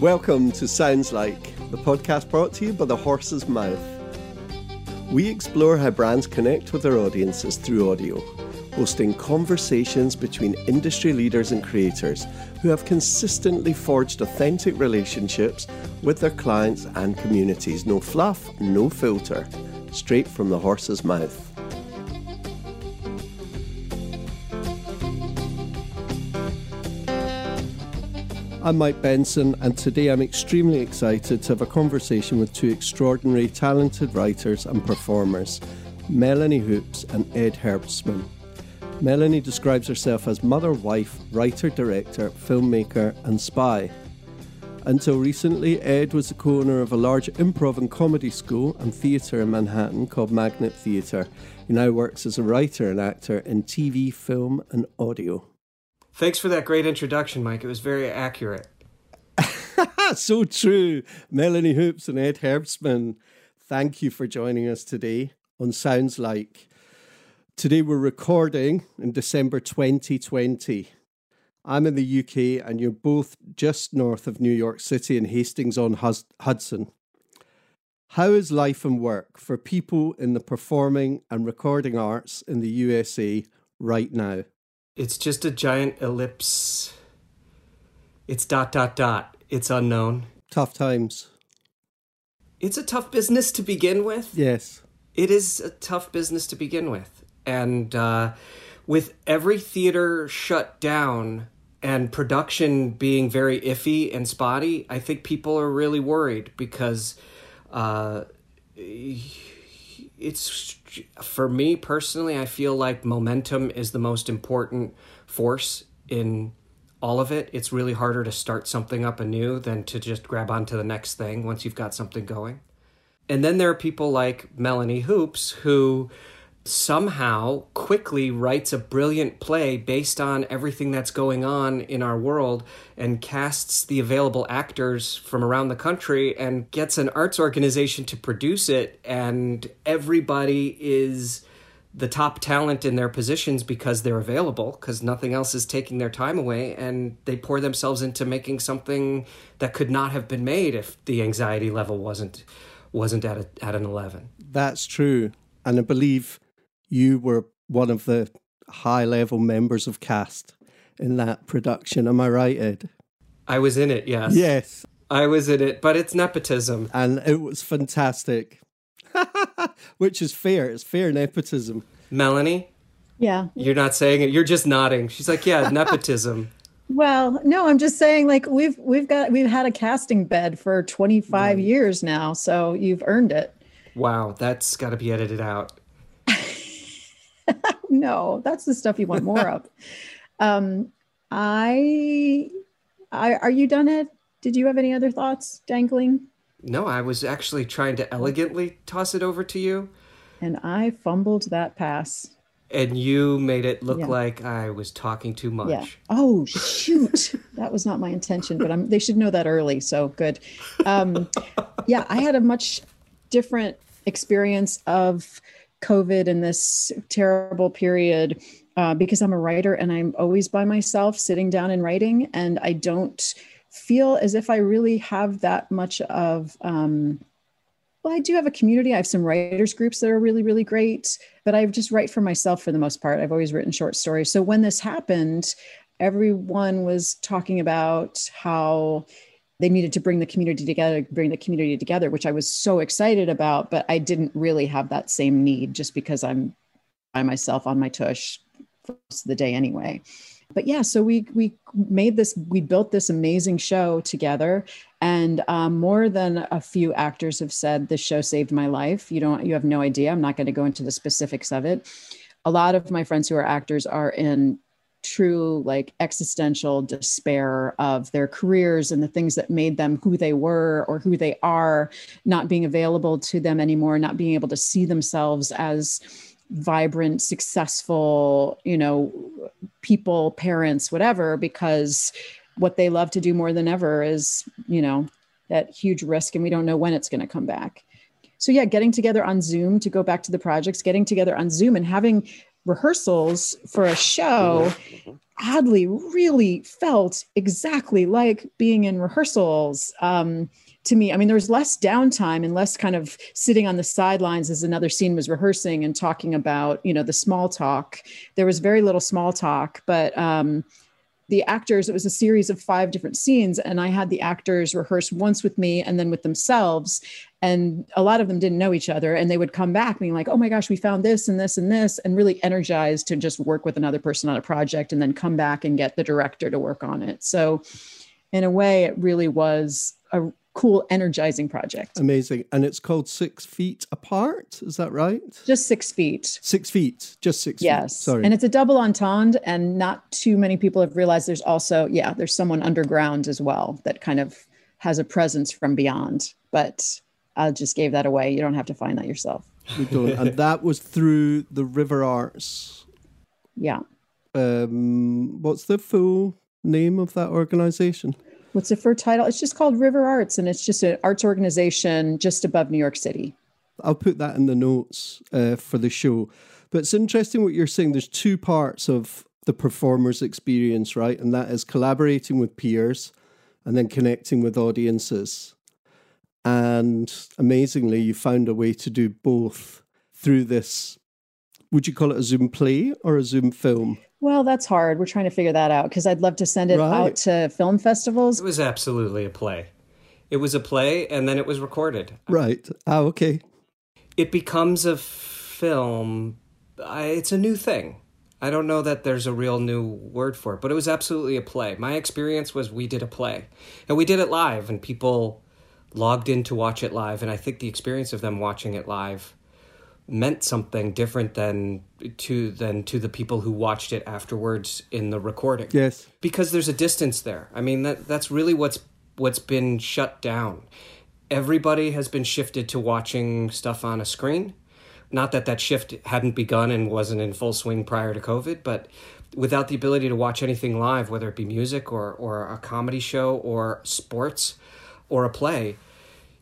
Welcome to Sounds Like, the podcast brought to you by The Horse's Mouth. We explore how brands connect with their audiences through audio, hosting conversations between industry leaders and creators who have consistently forged authentic relationships with their clients and communities. No fluff, no filter, straight from the horse's mouth. I'm Mike Benson, and today I'm extremely excited to have a conversation with two extraordinary talented writers and performers, Melanie Hoopes and Ed Herbstman. Melanie describes herself as mother, wife, writer, director, filmmaker, and spy. Until recently, Ed was the co owner of a large improv and comedy school and theatre in Manhattan called Magnet Theatre. He now works as a writer and actor in TV, film, and audio. Thanks for that great introduction, Mike. It was very accurate. so true. Melanie Hoopes and Ed Herbstman, thank you for joining us today on Sounds Like. Today we're recording in December 2020. I'm in the UK and you're both just north of New York City in Hastings on Hudson. How is life and work for people in the performing and recording arts in the USA right now? It's just a giant ellipse. It's dot dot dot. It's unknown. Tough times. It's a tough business to begin with. Yes. It is a tough business to begin with. And uh, with every theater shut down and production being very iffy and spotty, I think people are really worried because uh, it's for me personally, I feel like momentum is the most important force in all of it. It's really harder to start something up anew than to just grab onto the next thing once you've got something going. And then there are people like Melanie Hoopes who somehow quickly writes a brilliant play based on everything that's going on in our world and casts the available actors from around the country and gets an arts organization to produce it. And everybody is the top talent in their positions because they're available because nothing else is taking their time away. And they pour themselves into making something that could not have been made if the anxiety level wasn't wasn't at a, at an 11 that's true. And i believe you were one of the high level members of cast in that production. Am I right, Ed? I was in it, yes. Yes. I was in it, but it's nepotism. And it was fantastic. Which is fair. It's fair nepotism. Melanie? Yeah. You're not saying it. You're just nodding. She's like, yeah, nepotism. Well, no, I'm just saying like we've we've got we've had a casting bed for 25 right. years now, so you've earned it. Wow, that's got to be edited out. no, that's the stuff you want more of. Um, I, I, are you done, Ed? Did you have any other thoughts dangling? No, I was actually trying to elegantly toss it over to you. And I fumbled that pass. And you made it look yeah. like I was talking too much. Yeah. Oh shoot, that was not my intention. But I'm, they should know that early. So good. Um, yeah, I had a much different experience of COVID and this terrible period uh, because I'm a writer and I'm always by myself sitting down and writing. And I don't feel as if I really have that much of, um, well, I do have a community. I have some writers groups that are really, really great, but I just write for myself for the most part. I've always written short stories. So when this happened, everyone was talking about how they needed to bring the community together bring the community together which i was so excited about but i didn't really have that same need just because i'm by myself on my tush for most of the day anyway. But yeah so we we made this we built this amazing show together. And um, more than a few actors have said this show saved my life. You don't you have no idea. I'm not going to go into the specifics of it. A lot of my friends who are actors are in true like existential despair of their careers and the things that made them who they were or who they are not being available to them anymore not being able to see themselves as vibrant successful you know people parents whatever because what they love to do more than ever is you know that huge risk and we don't know when it's going to come back. So yeah getting together on zoom to go back to the projects getting together on zoom and having rehearsals for a show oddly really felt exactly like being in rehearsals um, to me. I mean, there was less downtime and less kind of sitting on the sidelines as another scene was rehearsing and talking about, you know, the small talk. There was very little small talk, but um, the actors, it was a series of five different scenes, and I had the actors rehearse once with me and then with themselves. And a lot of them didn't know each other, and they would come back being like, oh my gosh, we found this and this and this, and really energized to just work with another person on a project and then come back and get the director to work on it. So, in a way, it really was a cool, energizing project. Amazing. And it's called Six Feet Apart. Is that right? Just six feet. Six feet. Just six yes. feet. Sorry. And it's a double entendre. And not too many people have realized there's also, yeah, there's someone underground as well that kind of has a presence from beyond. But I just gave that away. You don't have to find that yourself. We don't. and that was through the River Arts. Yeah. Um, what's the full name of that organization? What's the full title? It's just called River Arts, and it's just an arts organization just above New York City. I'll put that in the notes uh, for the show. But it's interesting what you're saying. There's two parts of the performer's experience, right? And that is collaborating with peers and then connecting with audiences. And amazingly, you found a way to do both through this. Would you call it a Zoom play or a Zoom film? Well, that's hard. We're trying to figure that out because I'd love to send it right. out to film festivals. It was absolutely a play. It was a play and then it was recorded. Right. Oh, okay. It becomes a film. it's a new thing. I don't know that there's a real new word for it, but it was absolutely a play. My experience was we did a play and we did it live and people logged in to watch it live. And I think the experience of them watching it live meant something different than to than to the people who watched it afterwards in the recording. Yes. Because there's a distance there. I mean that that's really what's what's been shut down. Everybody has been shifted to watching stuff on a screen. Not that that shift hadn't begun and wasn't in full swing prior to COVID, but without the ability to watch anything live, whether it be music or or a comedy show or sports or a play,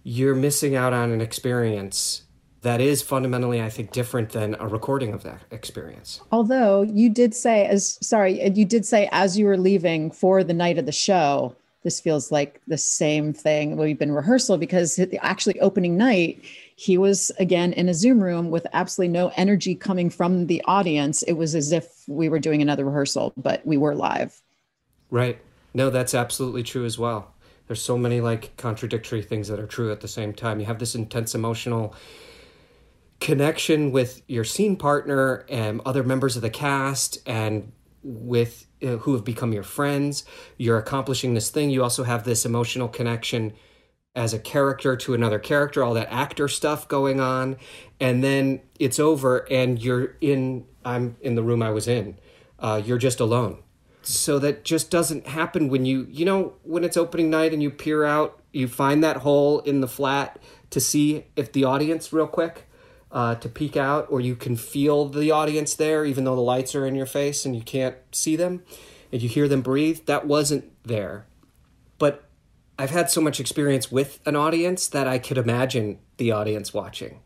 you're missing out on an experience that is fundamentally i think different than a recording of that experience. Although you did say as sorry you did say as you were leaving for the night of the show this feels like the same thing. We've been rehearsal because actually opening night he was again in a zoom room with absolutely no energy coming from the audience. It was as if we were doing another rehearsal but we were live. Right. No that's absolutely true as well. There's so many like contradictory things that are true at the same time. You have this intense emotional connection with your scene partner and other members of the cast and with uh, who have become your friends. You're accomplishing this thing. You also have this emotional connection as a character to another character all that actor stuff going on. And then it's over and you're in i'm in the room i was in. Uh, you're just alone. So that just doesn't happen when you you know when it's opening night and you peer out you find that hole in the flat to see if the audience real quick uh, to peek out, or you can feel the audience there, even though the lights are in your face and you can't see them, and you hear them breathe. That wasn't there. But I've had so much experience with an audience that I could imagine the audience watching.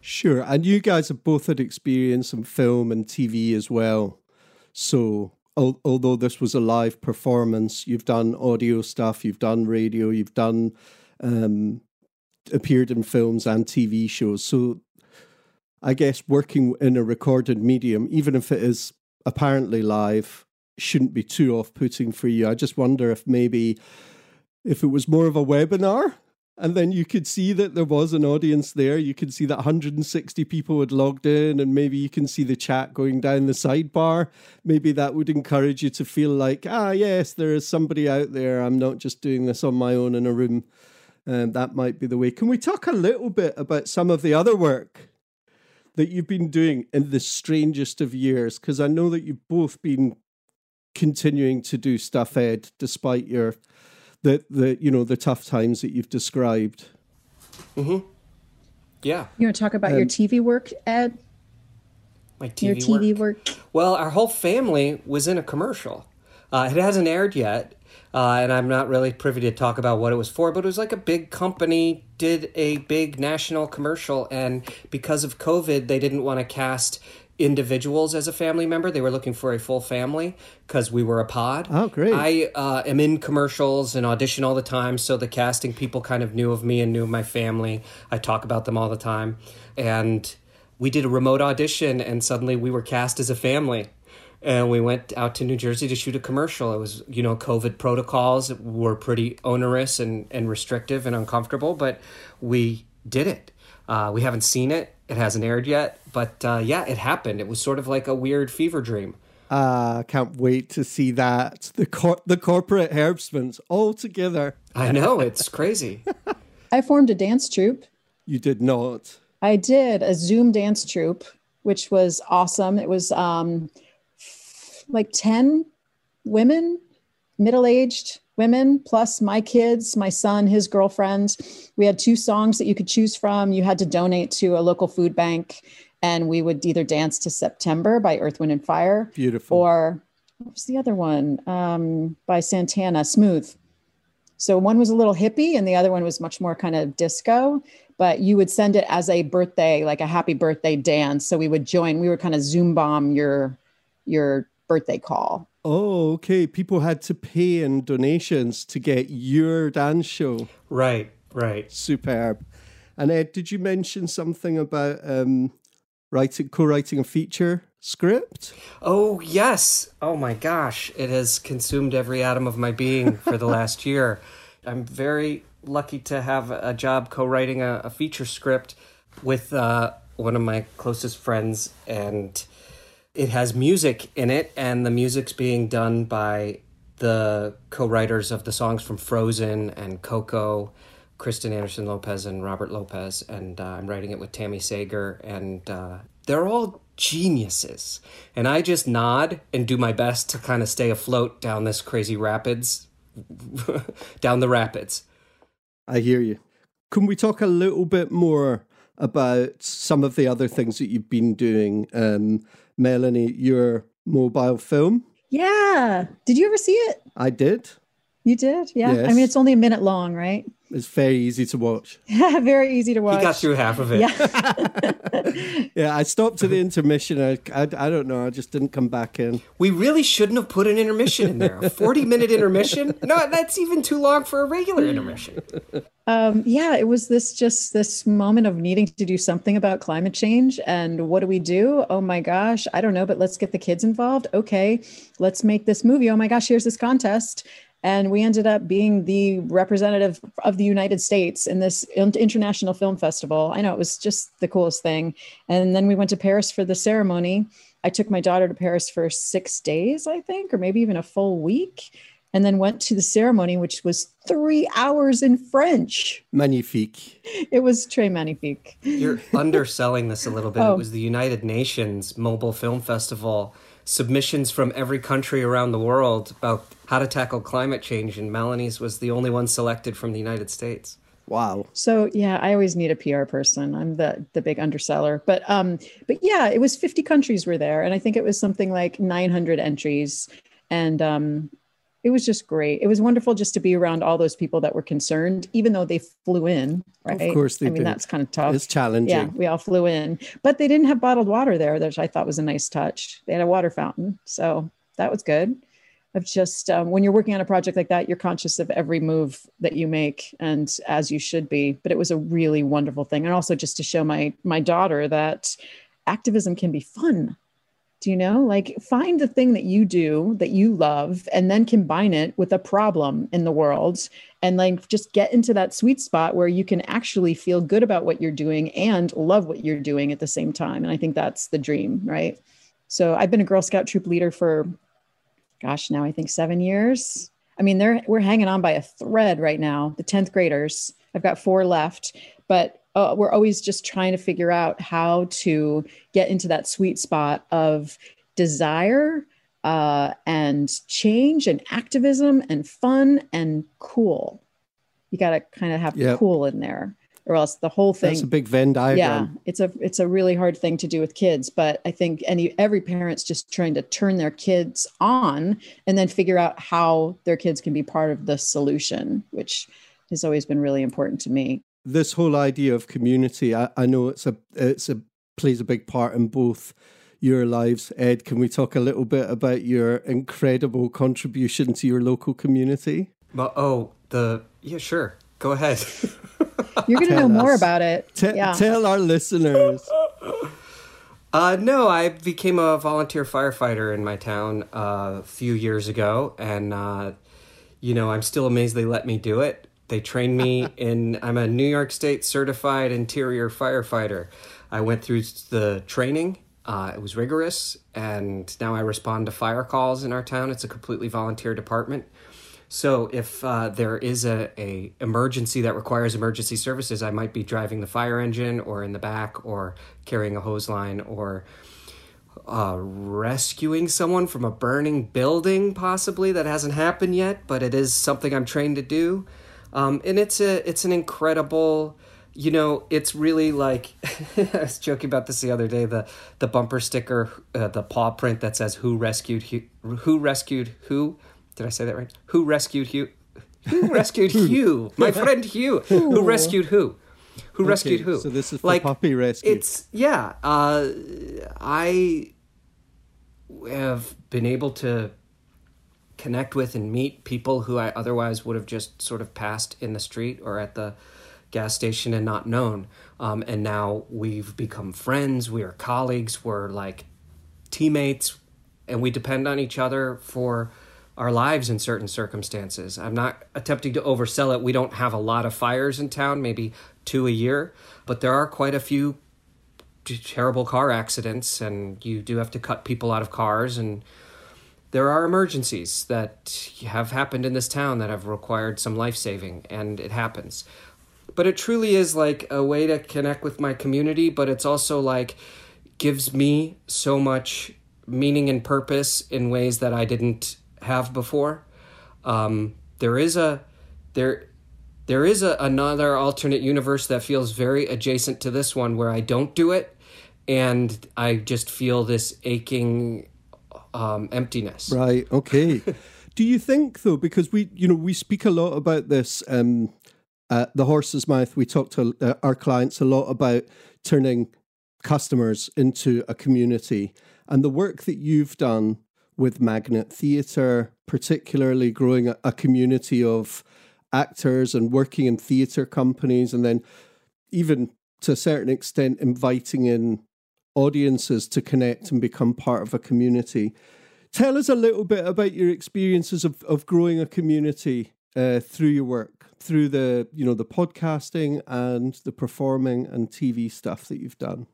Sure. And you guys have both had experience in film and TV as well. So, al- although this was a live performance, you've done audio stuff, you've done radio, you've done um, appeared in films and TV shows. So I guess working in a recorded medium, even if it is apparently live, shouldn't be too off putting for you. I just wonder if maybe if it was more of a webinar and then you could see that there was an audience there, you could see that 160 people had logged in, and maybe you can see the chat going down the sidebar. Maybe that would encourage you to feel like, ah, yes, there is somebody out there. I'm not just doing this on my own in a room. And that might be the way. Can we talk a little bit about some of the other work that you've been doing in the strangest of years? Because I know that you've both been continuing to do stuff, Ed, despite your the the you know the tough times that you've described. Mm-hmm. Yeah. You want to talk about um, your TV work, Ed? My TV, your TV work? work? Well, our whole family was in a commercial. Uh, it hasn't aired yet, uh, and I'm not really privy to talk about what it was for, but it was like a big company did a big national commercial, and because of COVID, they didn't want to cast individuals as a family member. They were looking for a full family because we were a pod. Oh, great. I uh, am in commercials and audition all the time, so the casting people kind of knew of me and knew my family. I talk about them all the time. And we did a remote audition, and suddenly we were cast as a family. And we went out to New Jersey to shoot a commercial. It was, you know, COVID protocols were pretty onerous and, and restrictive and uncomfortable, but we did it. Uh, we haven't seen it. It hasn't aired yet, but uh, yeah, it happened. It was sort of like a weird fever dream. Uh, can't wait to see that. The cor- the corporate Herbstmans all together. I know, it's crazy. I formed a dance troupe. You did not. I did a Zoom dance troupe, which was awesome. It was um, like 10 women, middle aged women, plus my kids, my son, his girlfriend. We had two songs that you could choose from. You had to donate to a local food bank, and we would either dance to September by Earth, Wind, and Fire. Beautiful. Or what was the other one? Um, by Santana, Smooth. So one was a little hippie and the other one was much more kind of disco, but you would send it as a birthday, like a happy birthday dance. So we would join, we would kind of zoom bomb your your birthday call. Oh, okay. People had to pay in donations to get your dance show. Right, right. Superb. And Ed, did you mention something about um, writing, co-writing a feature script? Oh yes. Oh my gosh, it has consumed every atom of my being for the last year. I'm very lucky to have a job co-writing a, a feature script with uh, one of my closest friends and it has music in it, and the music's being done by the co-writers of the songs from Frozen and Coco, Kristen Anderson Lopez and Robert Lopez, and uh, I'm writing it with Tammy Sager, and uh, they're all geniuses. And I just nod and do my best to kind of stay afloat down this crazy rapids, down the rapids. I hear you. Can we talk a little bit more about some of the other things that you've been doing? Um, Melanie, your mobile film. Yeah. Did you ever see it? I did. You did? Yeah. Yes. I mean, it's only a minute long, right? It's very easy to watch. Yeah, very easy to watch. He got through half of it. Yeah. yeah, I stopped to the intermission. I, I, I, don't know. I just didn't come back in. We really shouldn't have put an intermission in there. A 40 minute intermission? No, that's even too long for a regular intermission. Um, yeah, it was this just this moment of needing to do something about climate change. And what do we do? Oh my gosh, I don't know, but let's get the kids involved. Okay, let's make this movie. Oh my gosh, here's this contest and we ended up being the representative of the United States in this international film festival. I know it was just the coolest thing. And then we went to Paris for the ceremony. I took my daughter to Paris for six days, I think, or maybe even a full week, and then went to the ceremony, which was three hours in French. Magnifique. It was très magnifique. You're underselling this a little bit. Oh. It was the United Nations Mobile Film Festival submissions from every country around the world about how to tackle climate change, and Melanie's was the only one selected from the United States. Wow. So yeah, I always need a PR person. I'm the the big underseller. But um but yeah, it was 50 countries were there and I think it was something like 900 entries and um it was just great. It was wonderful just to be around all those people that were concerned, even though they flew in. Right? Of course, they I mean did. that's kind of tough. It's challenging. Yeah, we all flew in, but they didn't have bottled water there, which I thought was a nice touch. They had a water fountain, so that was good. Of just um, when you're working on a project like that, you're conscious of every move that you make, and as you should be. But it was a really wonderful thing, and also just to show my my daughter that activism can be fun do you know? Like find the thing that you do that you love and then combine it with a problem in the world and like just get into that sweet spot where you can actually feel good about what you're doing and love what you're doing at the same time. And I think that's the dream, right? So I've been a Girl Scout troop leader for gosh, now I think 7 years. I mean, they're we're hanging on by a thread right now, the 10th graders. I've got 4 left, but uh, we're always just trying to figure out how to get into that sweet spot of desire uh, and change and activism and fun and cool. You got to kind of have yep. cool in there, or else the whole thing. That's a big Venn diagram. Yeah, it's a it's a really hard thing to do with kids, but I think any every parent's just trying to turn their kids on and then figure out how their kids can be part of the solution, which has always been really important to me this whole idea of community, I, I know it's a it's a plays a big part in both your lives. Ed, can we talk a little bit about your incredible contribution to your local community? Well, oh, the yeah, sure. Go ahead. You're going to know more about it. T- yeah. Tell our listeners. Uh, no, I became a volunteer firefighter in my town uh, a few years ago, and uh, you know I'm still amazed they let me do it. They trained me in. I'm a New York State certified interior firefighter. I went through the training. Uh, it was rigorous, and now I respond to fire calls in our town. It's a completely volunteer department. So if uh, there is a, a emergency that requires emergency services, I might be driving the fire engine or in the back or carrying a hose line or uh, rescuing someone from a burning building, possibly that hasn't happened yet, but it is something I'm trained to do. Um, and it's a it's an incredible you know it's really like i was joking about this the other day the the bumper sticker uh, the paw print that says who rescued who, who rescued who did I say that right? Who rescued Hugh? Who rescued Hugh? My friend Hugh. Who rescued who? Who okay, rescued who? So this is like puppy rescue. It's yeah. Uh, I have been able to connect with and meet people who I otherwise would have just sort of passed in the street or at the gas station and not known. Um, and now we've become friends. We are colleagues. We're like teammates, and we depend on each other for our lives in certain circumstances. I'm not attempting to oversell it. We don't have a lot of fires in town, maybe two a year, but there are quite a few terrible car accidents, and you do have to cut people out of cars. And there are emergencies that have happened in this town that have required some life saving, and it happens. But it truly is like a way to connect with my community, but it's also like gives me so much meaning and purpose in ways that I didn't have before. Um, there is a there there is a, another alternate universe that feels very adjacent to this one where I don't do it, and I just feel this aching um, emptiness. Right. Okay. do you think though, because we you know we speak a lot about this. Um, at the horse's mouth, we talk to uh, our clients a lot about turning customers into a community, and the work that you've done with Magnet Theatre, particularly growing a, a community of actors and working in theatre companies, and then even to a certain extent inviting in audiences to connect and become part of a community. Tell us a little bit about your experiences of, of growing a community uh, through your work, through the you know the podcasting and the performing and TV stuff that you've done.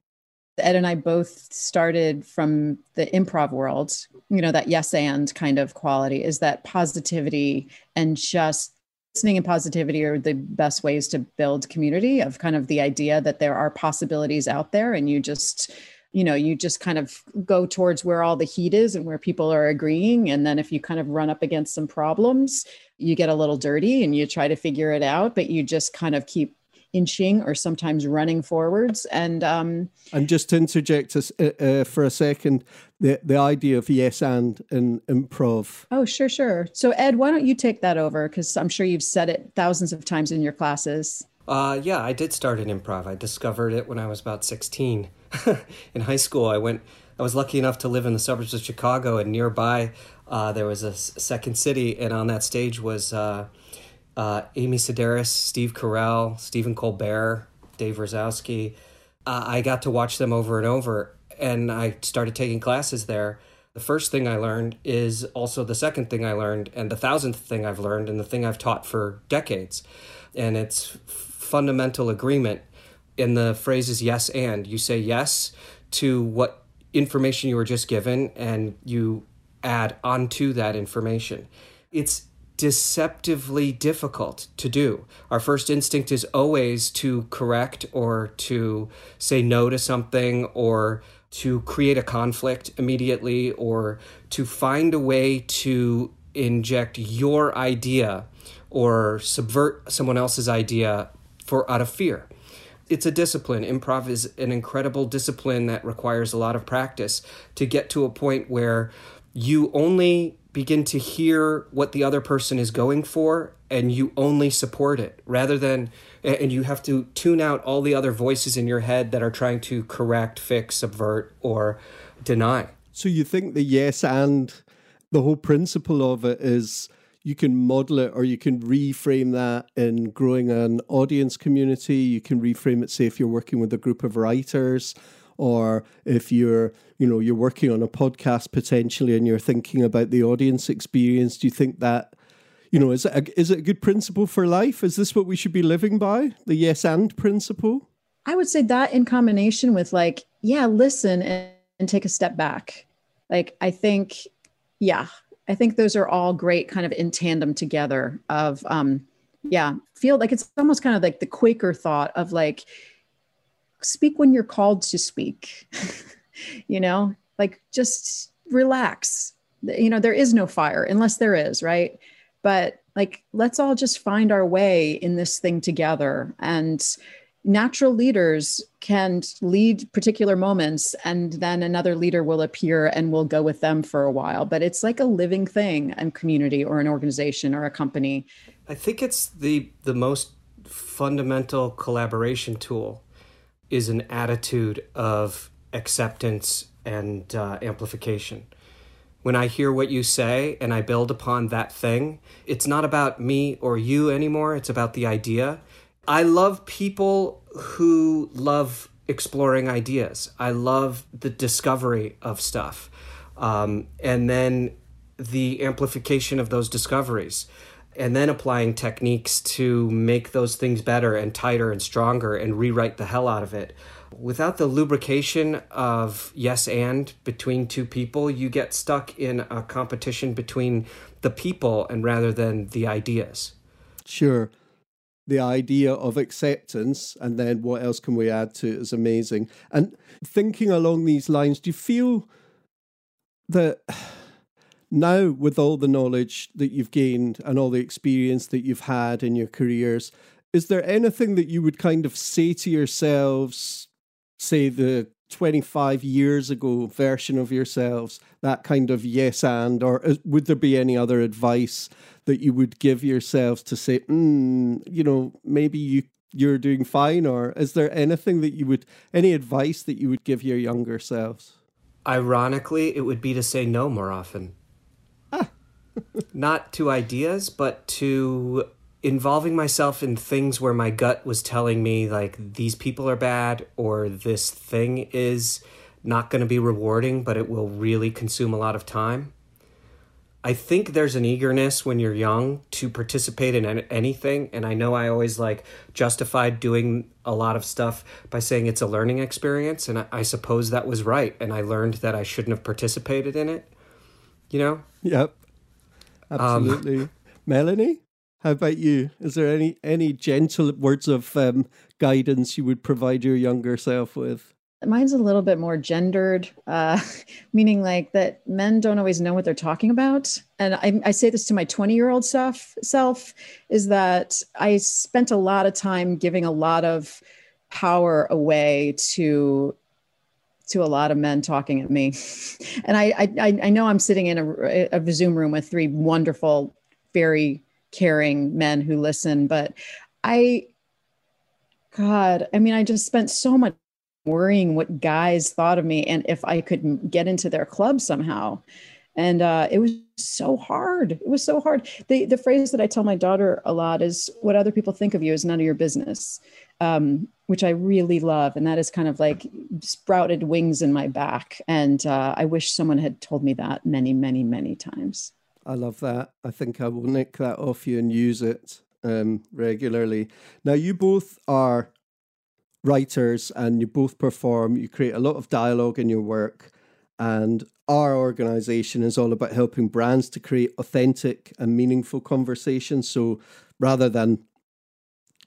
Ed and I both started from the improv world, you know, that yes and kind of quality is that positivity and just listening and positivity are the best ways to build community of kind of the idea that there are possibilities out there and you just you know you just kind of go towards where all the heat is and where people are agreeing and then if you kind of run up against some problems you get a little dirty and you try to figure it out but you just kind of keep inching or sometimes running forwards. And um, and just to interject us, uh, uh, for a second, the the idea of yes and in improv. Oh, sure, sure. So Ed, why don't you take that over? Because I'm sure you've said it thousands of times in your classes. Uh, yeah, I did start in improv. I discovered it when I was about 16. in high school, I went. I was lucky enough to live in the suburbs of Chicago, and nearby uh, there was a second city, and on that stage was uh, uh, Amy Sedaris, Steve Carell, Stephen Colbert, Dave Razowsky. Uh, I got to watch them over and over, and I started taking classes there. The first thing I learned is also the second thing I learned, and the thousandth thing I've learned, and the thing I've taught for decades. And it's fundamental agreement in the phrases yes and. You say yes to what information you were just given, and you add onto that information. It's deceptively difficult to do. Our first instinct is always to correct or to say no to something or to create a conflict immediately or to find a way to inject your idea or subvert someone else's idea for out of fear. It's a discipline. Improv is an incredible discipline that requires a lot of practice to get to a point where you only begin to hear what the other person is going for and you only support it rather than and you have to tune out all the other voices in your head that are trying to correct fix subvert or deny. So you think the yes and the whole principle of it is you can model it or you can reframe that in growing an audience community. You can reframe it, say, if you're working with a group of writers or if you're you know you're working on a podcast potentially and you're thinking about the audience experience do you think that you know is it a, is it a good principle for life? Is this what we should be living by? The yes and principle? I would say that in combination with like yeah listen and, and take a step back. Like i think yeah I think those are all great kind of in tandem together of um yeah, feel like it's almost kind of like the Quaker thought of like speak when you're called to speak. you know, like just relax. You know, there is no fire unless there is, right? But like let's all just find our way in this thing together and natural leaders can lead particular moments and then another leader will appear and will go with them for a while but it's like a living thing a community or an organization or a company i think it's the the most fundamental collaboration tool is an attitude of acceptance and uh, amplification when I hear what you say and I build upon that thing, it's not about me or you anymore. It's about the idea. I love people who love exploring ideas. I love the discovery of stuff. Um, and then the amplification of those discoveries. And then applying techniques to make those things better and tighter and stronger and rewrite the hell out of it. Without the lubrication of yes and between two people, you get stuck in a competition between the people and rather than the ideas. Sure the idea of acceptance and then what else can we add to it is amazing. And thinking along these lines, do you feel that now, with all the knowledge that you've gained and all the experience that you've had in your careers, is there anything that you would kind of say to yourselves, say the 25 years ago version of yourselves, that kind of yes and, or uh, would there be any other advice that you would give yourselves to say, mm, you know, maybe you you're doing fine, or is there anything that you would any advice that you would give your younger selves? Ironically, it would be to say no more often. Ah. Not to ideas, but to involving myself in things where my gut was telling me like these people are bad or this thing is not going to be rewarding but it will really consume a lot of time I think there's an eagerness when you're young to participate in anything. And I know I always like justified doing a lot of stuff by saying it's a learning experience. And I, I suppose that was right. And I learned that I shouldn't have participated in it, you know? Yep. Absolutely. Um, Melanie, how about you? Is there any, any gentle words of um, guidance you would provide your younger self with? mine's a little bit more gendered, uh, meaning like that men don't always know what they're talking about. And I, I say this to my 20 year old self, self is that I spent a lot of time giving a lot of power away to to a lot of men talking at me. And I, I, I know I'm sitting in a, a Zoom room with three wonderful, very caring men who listen, but I, God, I mean, I just spent so much worrying what guys thought of me and if I could get into their club somehow. And uh, it was so hard. It was so hard. The, the phrase that I tell my daughter a lot is what other people think of you is none of your business, um, which I really love. And that is kind of like sprouted wings in my back. And uh, I wish someone had told me that many, many, many times. I love that. I think I will nick that off you and use it um, regularly. Now, you both are writers and you both perform, you create a lot of dialogue in your work. And our organization is all about helping brands to create authentic and meaningful conversations. So rather than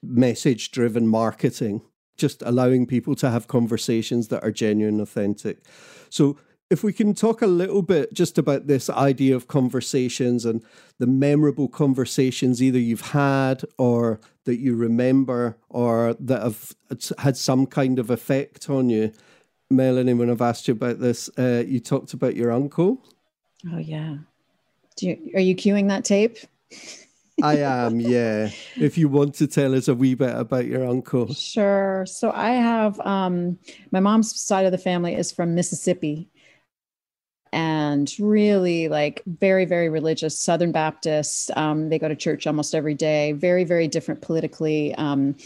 message driven marketing, just allowing people to have conversations that are genuine, authentic. So if we can talk a little bit just about this idea of conversations and the memorable conversations either you've had or that you remember or that have had some kind of effect on you. Melanie, when I've asked you about this, uh, you talked about your uncle. Oh yeah. Do you, are you queuing that tape? I am, yeah. If you want to tell us a wee bit about your uncle. Sure. So I have um, my mom's side of the family is from Mississippi, and really like very very religious southern baptists um, they go to church almost every day very very different politically um,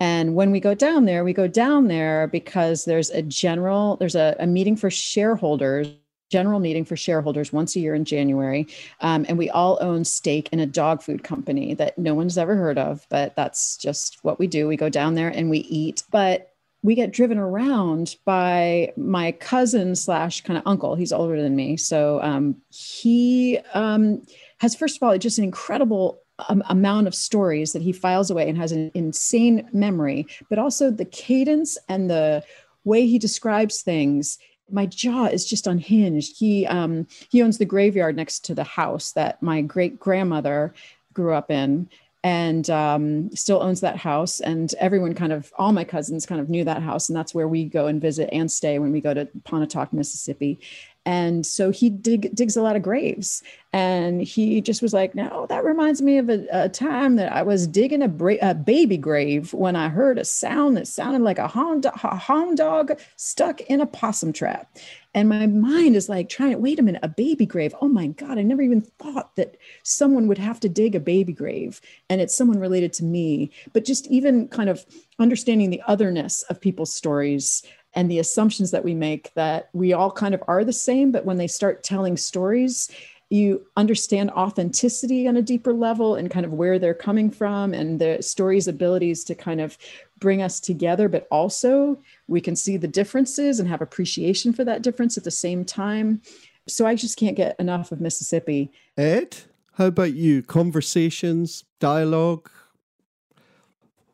and when we go down there we go down there because there's a general there's a, a meeting for shareholders general meeting for shareholders once a year in January. Um, and we all own stake in a dog food company that no one's ever heard of, but that's just what we do. We go down there and we eat. But we get driven around by my cousin slash kind of uncle. He's older than me. So um, he um, has, first of all, just an incredible um, amount of stories that he files away and has an insane memory, but also the cadence and the way he describes things my jaw is just unhinged. He um, he owns the graveyard next to the house that my great grandmother grew up in, and um, still owns that house. And everyone kind of, all my cousins kind of knew that house, and that's where we go and visit and stay when we go to Pontotoc, Mississippi and so he dig, digs a lot of graves. And he just was like no that reminds me of a, a time that i was digging a, bra- a, baby grave when i heard a sound that sounded like a hound, a hound dog stuck in a possum trap. And my mind is like trying to wait a minute a baby grave? Oh my god i never even thought that someone would have to dig a baby grave and it's someone related to me. But just even kind of understanding the otherness of people's stories and the assumptions that we make that we all kind of are the same but when they start telling stories you understand authenticity on a deeper level and kind of where they're coming from and the story's abilities to kind of bring us together. But also we can see the differences and have appreciation for that difference at the same time. So i just can't get enough of mississippi. Ed how about you? Conversations dialogue?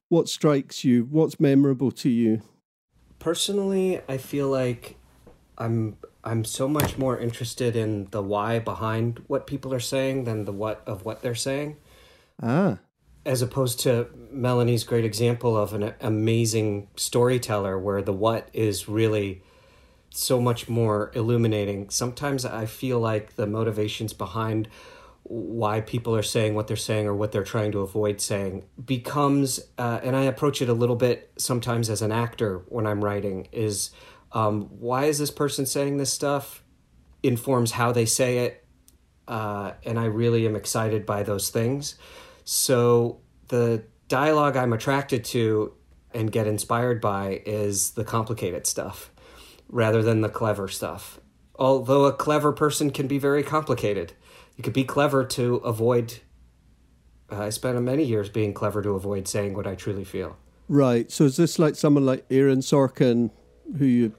What strikes you? What's memorable to you Personally, I feel like I'm I'm so much more interested in the why behind what people are saying than the what of what they're saying. Ah. As opposed to Melanie's great example of an amazing storyteller where the what is really so much more illuminating. Sometimes I feel like the motivations behind why people are saying what they're saying or what they're trying to avoid saying becomes uh, and i approach it a little bit sometimes as an actor when i'm writing is um, why is this person saying this stuff informs how they say it uh, and i really am excited by those things. So the dialogue i'm attracted to and get inspired by is the complicated stuff rather than the clever stuff. Although a clever person can be very complicated you could be clever to avoid. Uh, I spent many years being clever to avoid saying what I truly feel. Right. So is this like someone like Aaron Sorkin, who you,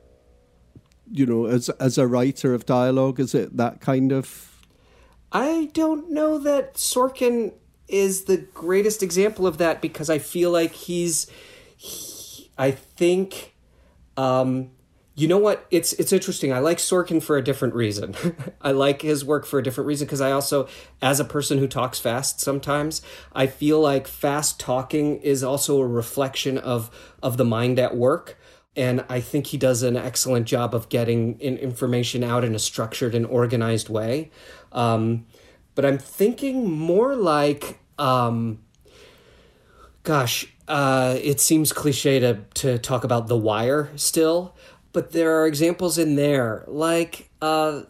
you know, as as a writer of dialogue, is it that kind of? I don't know that Sorkin is the greatest example of that because I feel like he's, he, I think, um, you know what? It's it's interesting. I like Sorkin for a different reason. I like his work for a different reason because I also, as a person who talks fast, sometimes I feel like fast talking is also a reflection of of the mind at work. And I think he does an excellent job of getting information out in a structured and organized way. Um, but I'm thinking more like, um, gosh, uh, it seems cliche to to talk about The Wire still but there are examples in there like uh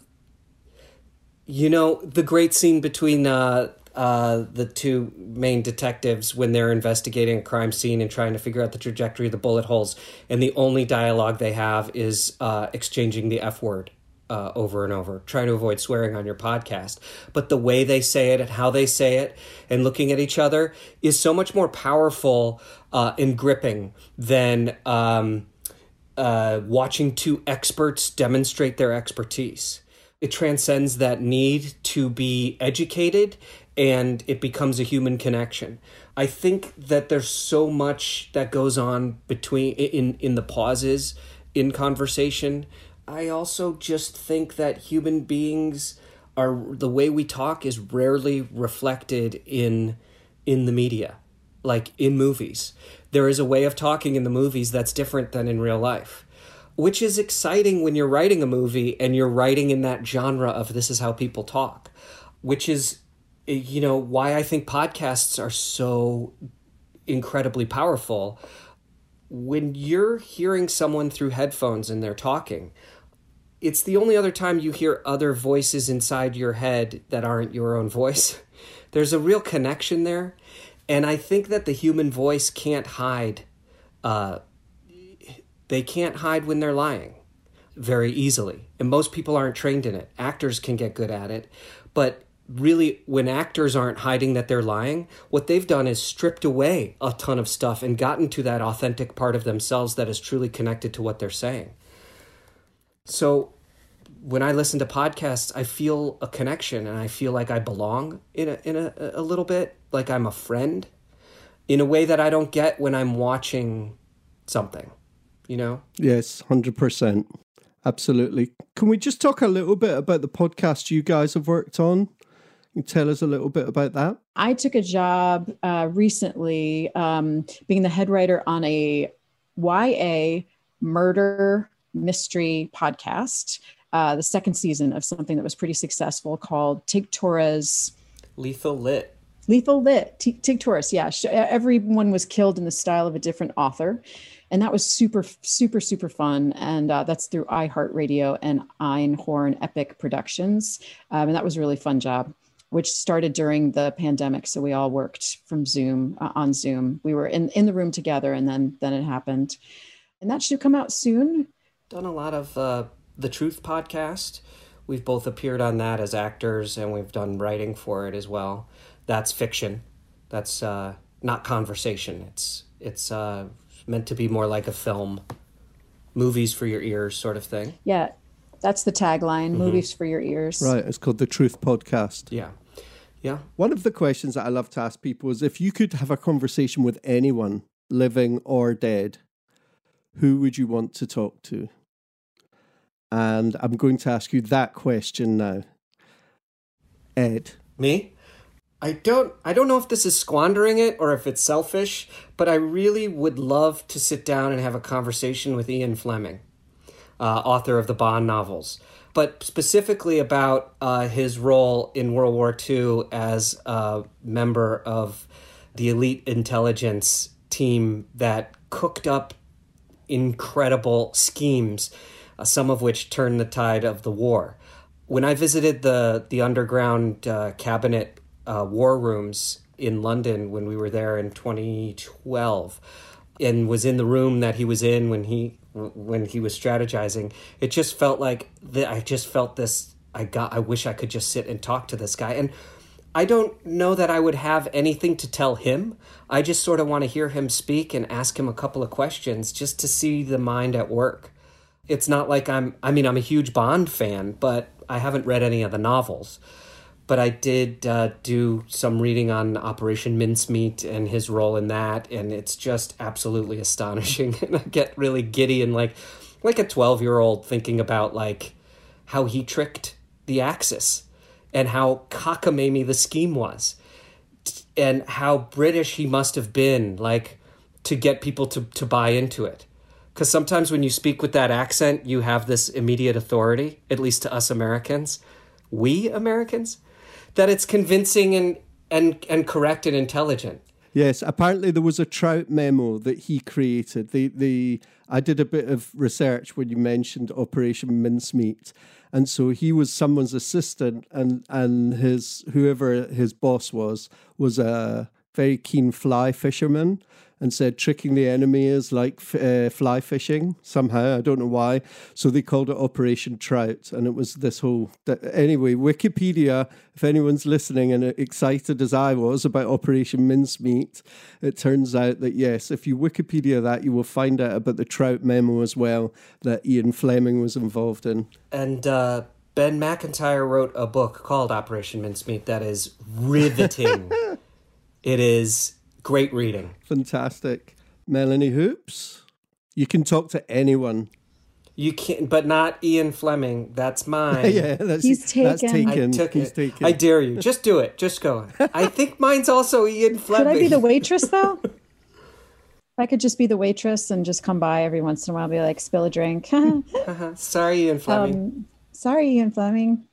you know the great scene between uh uh, the two main detectives when they're investigating a crime scene and trying to figure out the trajectory of the bullet holes, and the only dialogue they have is uh, exchanging the F word uh, over and over, trying to avoid swearing on your podcast. But the way they say it and how they say it and looking at each other is so much more powerful uh, and gripping than. Um, uh, watching two experts demonstrate their expertise. It transcends that need to be educated and it becomes a human connection. I think that there's so much that goes on between in in the pauses in conversation. I also just think that human beings are the way we talk is rarely reflected in in the media, like in movies there is a way of talking in the movies that's different than in real life which is exciting when you're writing a movie and you're writing in that genre of this is how people talk which is eh, you know why i think podcasts are so incredibly powerful when you're hearing someone through headphones and they're talking it's the only other time you hear other voices inside your head that aren't your own voice. There's a real connection there. And I think that the human voice can't hide. Uh, they can't hide when they're lying very easily. And most people aren't trained in it. Actors can get good at it. But really, when actors aren't hiding that they're lying, what they've done is stripped away a ton of stuff and gotten to that authentic part of themselves that is truly connected to what they're saying. So when I listen to podcasts, I feel a connection and I feel like I belong in a in a, a little bit, like I'm a friend in a way that I don't get when I'm watching something, you know? Yes, 100%. Absolutely. Can we just talk a little bit about the podcast you guys have worked on? Can you tell us a little bit about that? I took a job uh, recently um, being the head writer on a YA murder mystery podcast, uh, the second season of something that was pretty successful called Tig Torres. Lethal Lit. Lethal Lit. Tig Torres, yeah. Everyone was killed in the style of a different author. And that was super, super, super fun. And uh, that's through iHeartRadio and Einhorn Epic Productions. Um, and that was a really fun job which started during the pandemic. So we all worked from Zoom uh, on Zoom. We were in, in the room together, and then then it happened. And that should come out soon done a lot of uh, the Truth podcast. We've both appeared on that as actors, and we've done writing for it as well. That's fiction. That's uh, not conversation. It's it's uh, meant to be more like a film, movies for your ears, sort of thing. Yeah, that's the tagline: mm-hmm. movies for your ears. Right. It's called the Truth Podcast. Yeah. Yeah. One of the questions that I love to ask people is if you could have a conversation with anyone, living or dead, who would you want to talk to? And I'm going to ask you that question now. Ed. Me? I don't I don't know if this is squandering it or if it's selfish, but I really would love to sit down and have a conversation with Ian Fleming, uh, author of the Bond novels, but specifically about uh, his role in World War II as a member of the elite intelligence team that cooked up incredible schemes uh, some of which turned the tide of the war. When I visited the the underground uh, cabinet uh, war rooms in London when we were there in 2012, and was in the room that he was in when he when he was strategizing, it just felt like that. I just felt this. I got. I wish I could just sit and talk to this guy and. I don't know that I would have anything to tell him. I just sort of want to hear him speak and ask him a couple of questions just to see the mind at work it's not like I'm I mean I'm a huge Bond fan, but I haven't read any of the novels. But I did uh, do some reading on Operation Mincemeat and his role in that, and it's just absolutely astonishing. and I get really giddy and like like a twelve year old thinking about like how he tricked the Axis and how cockamamie the scheme was, and how British he must have been like to get people to to buy into it. Because sometimes when you speak with that accent, you have this immediate authority, at least to us Americans, we Americans, that it's convincing and and and correct and intelligent. Yes, apparently there was a Trout memo that he created. The the I did a bit of research when you mentioned Operation Mincemeat, and so he was someone's assistant, and and his whoever his boss was was a very keen fly fisherman, and said tricking the enemy is like uh, fly fishing somehow. I don't know why. So they called it Operation Trout, and it was this whole. Anyway, Wikipedia. If anyone's listening and excited as I was about Operation Mincemeat, it turns out that yes, if you Wikipedia that, you will find out about the Trout memo as well that Ian Fleming was involved in. And. Uh... Ben Macintyre wrote a book called Operation Mincemeat that is riveting. it is Great reading. Fantastic. Melanie Hoopes, you can talk to anyone. You can, but not Ian Fleming. That's mine. yeah, that's, he's taken. That's taken. I took he's it. Taken. I dare you. Just do it. Just go. I think mine's also Ian Fleming. Could I be the waitress though? I could just be the waitress and just come by every once in a while, be like, spill a drink. uh-huh. Sorry, Ian Fleming. Um, sorry, Ian Fleming.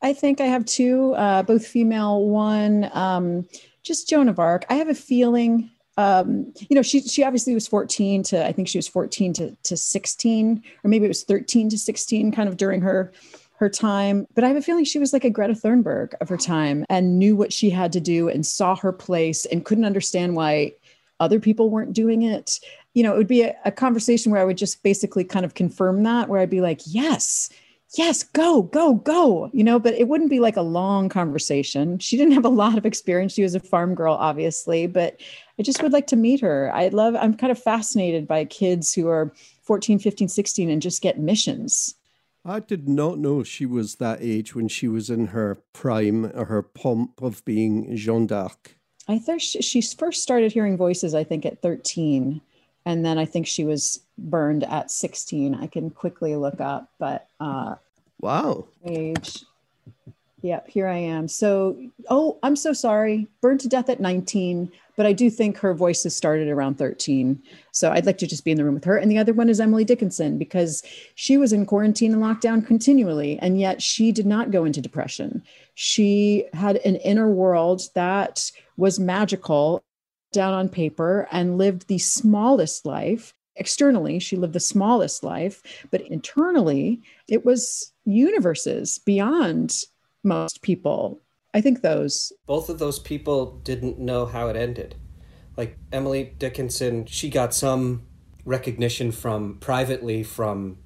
I think I have two, uh, both female. One um, just Joan of Arc. I have a feeling um, you know, she she obviously was 14 to I think she was 14 to to 16, or maybe it was 13 to 16, kind of during her her time. But I have a feeling she was like a Greta Thunberg of her time and knew what she had to do and saw her place and couldn't understand why other people weren't doing it. You know, it would be a, a conversation where I would just basically kind of confirm that, where I'd be like, yes, yes, go, go, go, you know, but it wouldn't be like a long conversation. She didn't have a lot of experience. She was a farm girl, obviously, but I just would like to meet her. I love, I'm kind of fascinated by kids who are 14, 15, 16 and just get missions. I did not know she was that age when she was in her prime or her pomp of being Jeanne d'Arc. I she, she first started hearing voices, I think, at 13. And then I think she was burned at 16. I can quickly look up, but uh, wow. Age Yep, here I am. So, oh, I'm so sorry. Burned to death at 19, but I do think her voice has started around 13. So I'd like to just be in the room with her. And the other one is Emily Dickinson because she was in quarantine and lockdown continually, and yet she did not go into depression. She had an inner world that was magical down on paper and lived the smallest life. Externally, she lived the smallest life, but internally, it was universes beyond most people. I think those. Both of those people didn't know how it ended. Like Emily Dickinson, she got some recognition from privately from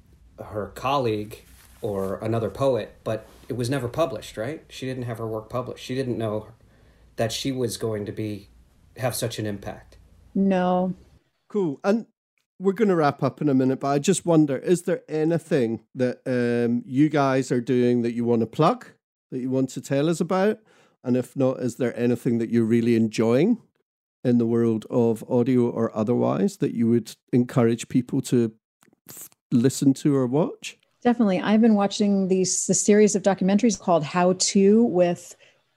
her colleague or another poet, but it was never published, right? She didn't have her work published. She didn't know that she was going to be have such an impact. No. Cool. And we're going to wrap up in a minute, but I just wonder is there anything that um, you guys are doing that you want to plug? that you want to tell us about? And if not, is there anything that you're really enjoying in the world of audio or otherwise that you would encourage people to f- listen to or watch? Definitely. I've been watching these the series of documentaries called How To with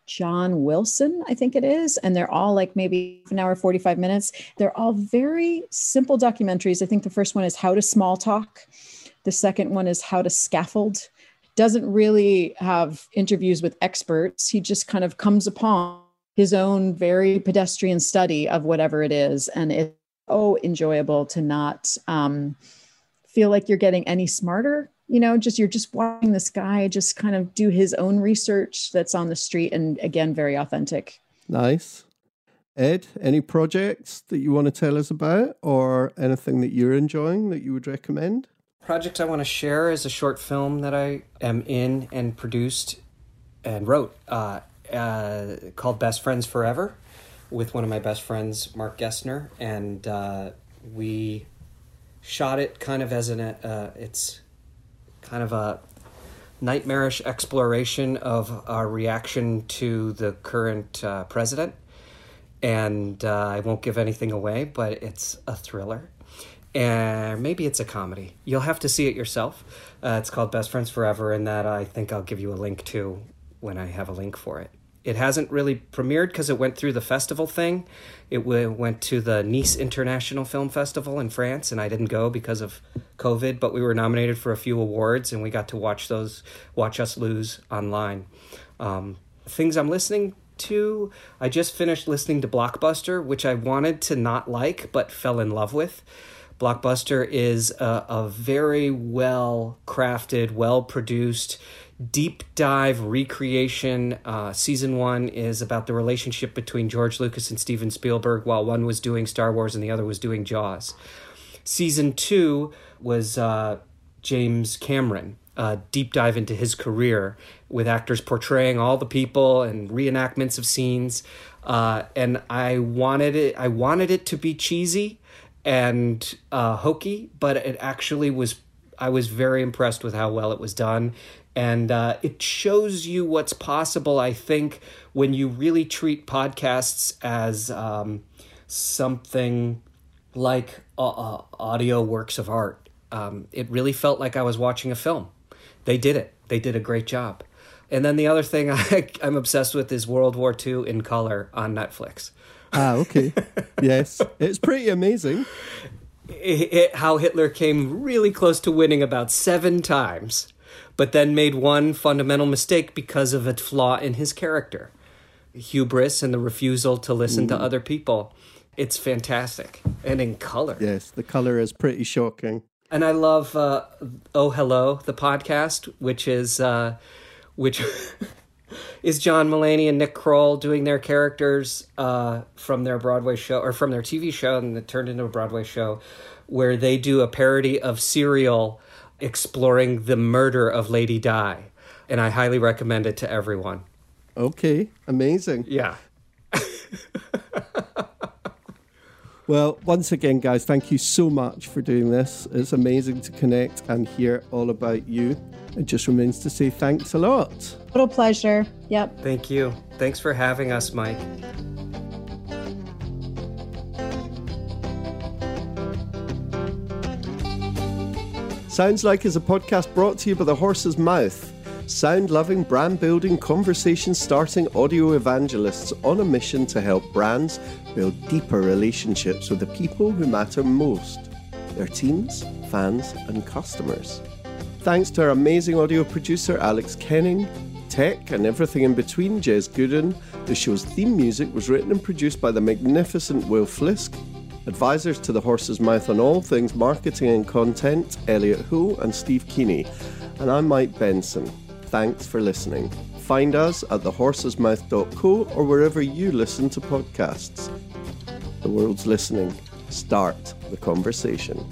John Wilson, I think it is. And they're all like maybe an hour, 45 minutes. They're all very simple documentaries. I think the first one is How to Small Talk. The second one is How to Scaffold doesn't really have interviews with experts. He just kind of comes upon his own very pedestrian study of whatever it is. And it's so enjoyable to not um, feel like you're getting any smarter. You know, just you're just watching this guy just kind of do his own research that's on the street and again, very authentic. Nice. Ed, any projects that you want to tell us about or anything that you're enjoying that you would recommend? project I want to share is a short film that I am in and produced and wrote uh, uh, called Best Friends Forever with one of my best friends, Mark Gessner. And uh, we shot it kind of as an, uh, it's kind of a nightmarish exploration of our reaction to the current uh, president. And uh, I won't give anything away, but it's a thriller and maybe it's a comedy. You'll have to see it yourself. Uh, it's called Best Friends Forever, and that I think I'll give you a link to when I have a link for it. It hasn't really premiered because it went through the festival thing. It w- went to the Nice International Film Festival in France, and I didn't go because of COVID. But we were nominated for a few awards, and we got to watch those, watch us lose online. Um, things I'm listening to. I just finished listening to Blockbuster, which I wanted to not like, but fell in love with. Blockbuster is a, a very well crafted, well produced, deep dive recreation. Uh, season one is about the relationship between George Lucas and Steven Spielberg, while one was doing Star Wars and the other was doing Jaws. Season two was uh, James Cameron. Uh, deep dive into his career with actors portraying all the people and reenactments of scenes. Uh, and I wanted it. I wanted it to be cheesy, and uh, hokey, but it actually was. I was very impressed with how well it was done, and uh, it shows you what's possible. I think when you really treat podcasts as um, something like uh, uh audio works of art, um, it really felt like I was watching a film. They did it. They did a great job. And then the other thing I, I'm obsessed with is World War II in color on Netflix. Ah, okay. yes, it's pretty amazing. It, it, how Hitler came really close to winning about seven times, but then made one fundamental mistake because of a flaw in his character hubris and the refusal to listen to other people. It's fantastic and in color. Yes, the color is pretty shocking. And I love uh, Oh Hello, the podcast, which is uh, which is John Mulaney and Nick Kroll doing their characters uh, from their Broadway show or from their TV show, and it turned into a Broadway show, where they do a parody of Serial, exploring the murder of Lady Di, and I highly recommend it to everyone. Okay, amazing. Yeah. Well, once again, guys, thank you so much for doing this. It's amazing to connect and hear all about you. It just remains to say thanks a lot. Total pleasure. Yep. Thank you. Thanks for having us, Mike. Sounds Like is a podcast brought to you by The Horse's Mouth. Sound loving, brand building, conversation starting audio evangelists on a mission to help brands build deeper relationships with the people who matter most their teams, fans, and customers. Thanks to our amazing audio producer, Alex Kenning, tech, and everything in between, Jez Gooden. The show's theme music was written and produced by the magnificent Will Flisk. Advisors to the Horse's Mouth on all things marketing and content, Elliot Hull and Steve Keeney. And I'm Mike Benson. Thanks for listening. Find us at thehorsesmouth.co or wherever you listen to podcasts. The world's listening. Start the conversation.